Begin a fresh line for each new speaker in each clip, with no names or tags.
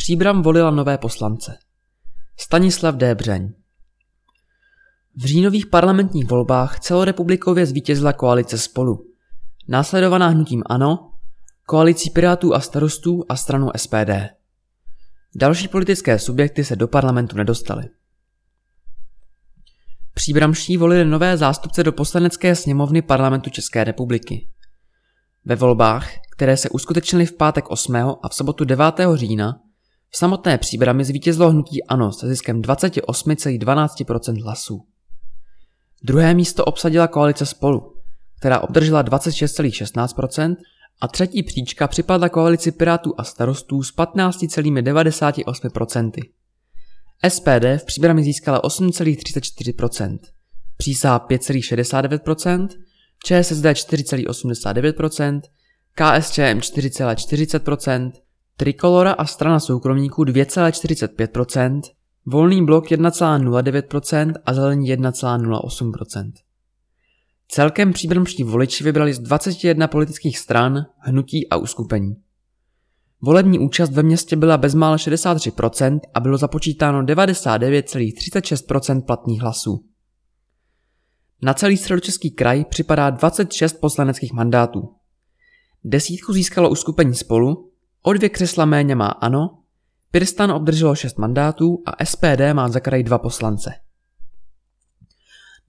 Příbram volila nové poslance. Stanislav D. Břeň. V říjnových parlamentních volbách celorepublikově zvítězila koalice Spolu, následovaná hnutím ANO, koalicí Pirátů a starostů a stranu SPD. Další politické subjekty se do parlamentu nedostaly. Příbramští volili nové zástupce do poslanecké sněmovny parlamentu České republiky. Ve volbách, které se uskutečnily v pátek 8. a v sobotu 9. října, v samotné příbrami zvítězilo hnutí ANO se ziskem 28,12% hlasů. Druhé místo obsadila koalice Spolu, která obdržela 26,16% a třetí příčka připadla koalici Pirátů a starostů s 15,98%. SPD v příbrami získala 8,34%, přísá 5,69%, ČSSD 4,89%, KSČM 4,40%, Trikolora a strana soukromníků 2,45%, Volný blok 1,09% a zelení 1,08%. Celkem příbrmští voliči vybrali z 21 politických stran, hnutí a uskupení. Volební účast ve městě byla bezmála 63% a bylo započítáno 99,36% platných hlasů. Na celý středočeský kraj připadá 26 poslaneckých mandátů. Desítku získalo uskupení spolu, o dvě křesla méně má ANO, Pirstan obdrželo 6 mandátů a SPD má za kraj dva poslance.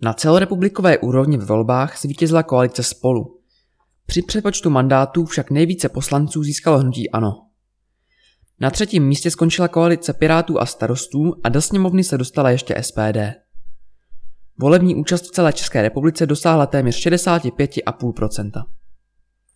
Na celorepublikové úrovni v volbách zvítězila koalice spolu. Při přepočtu mandátů však nejvíce poslanců získalo hnutí ANO. Na třetím místě skončila koalice Pirátů a starostů a do sněmovny se dostala ještě SPD. Volební účast v celé České republice dosáhla téměř 65,5%.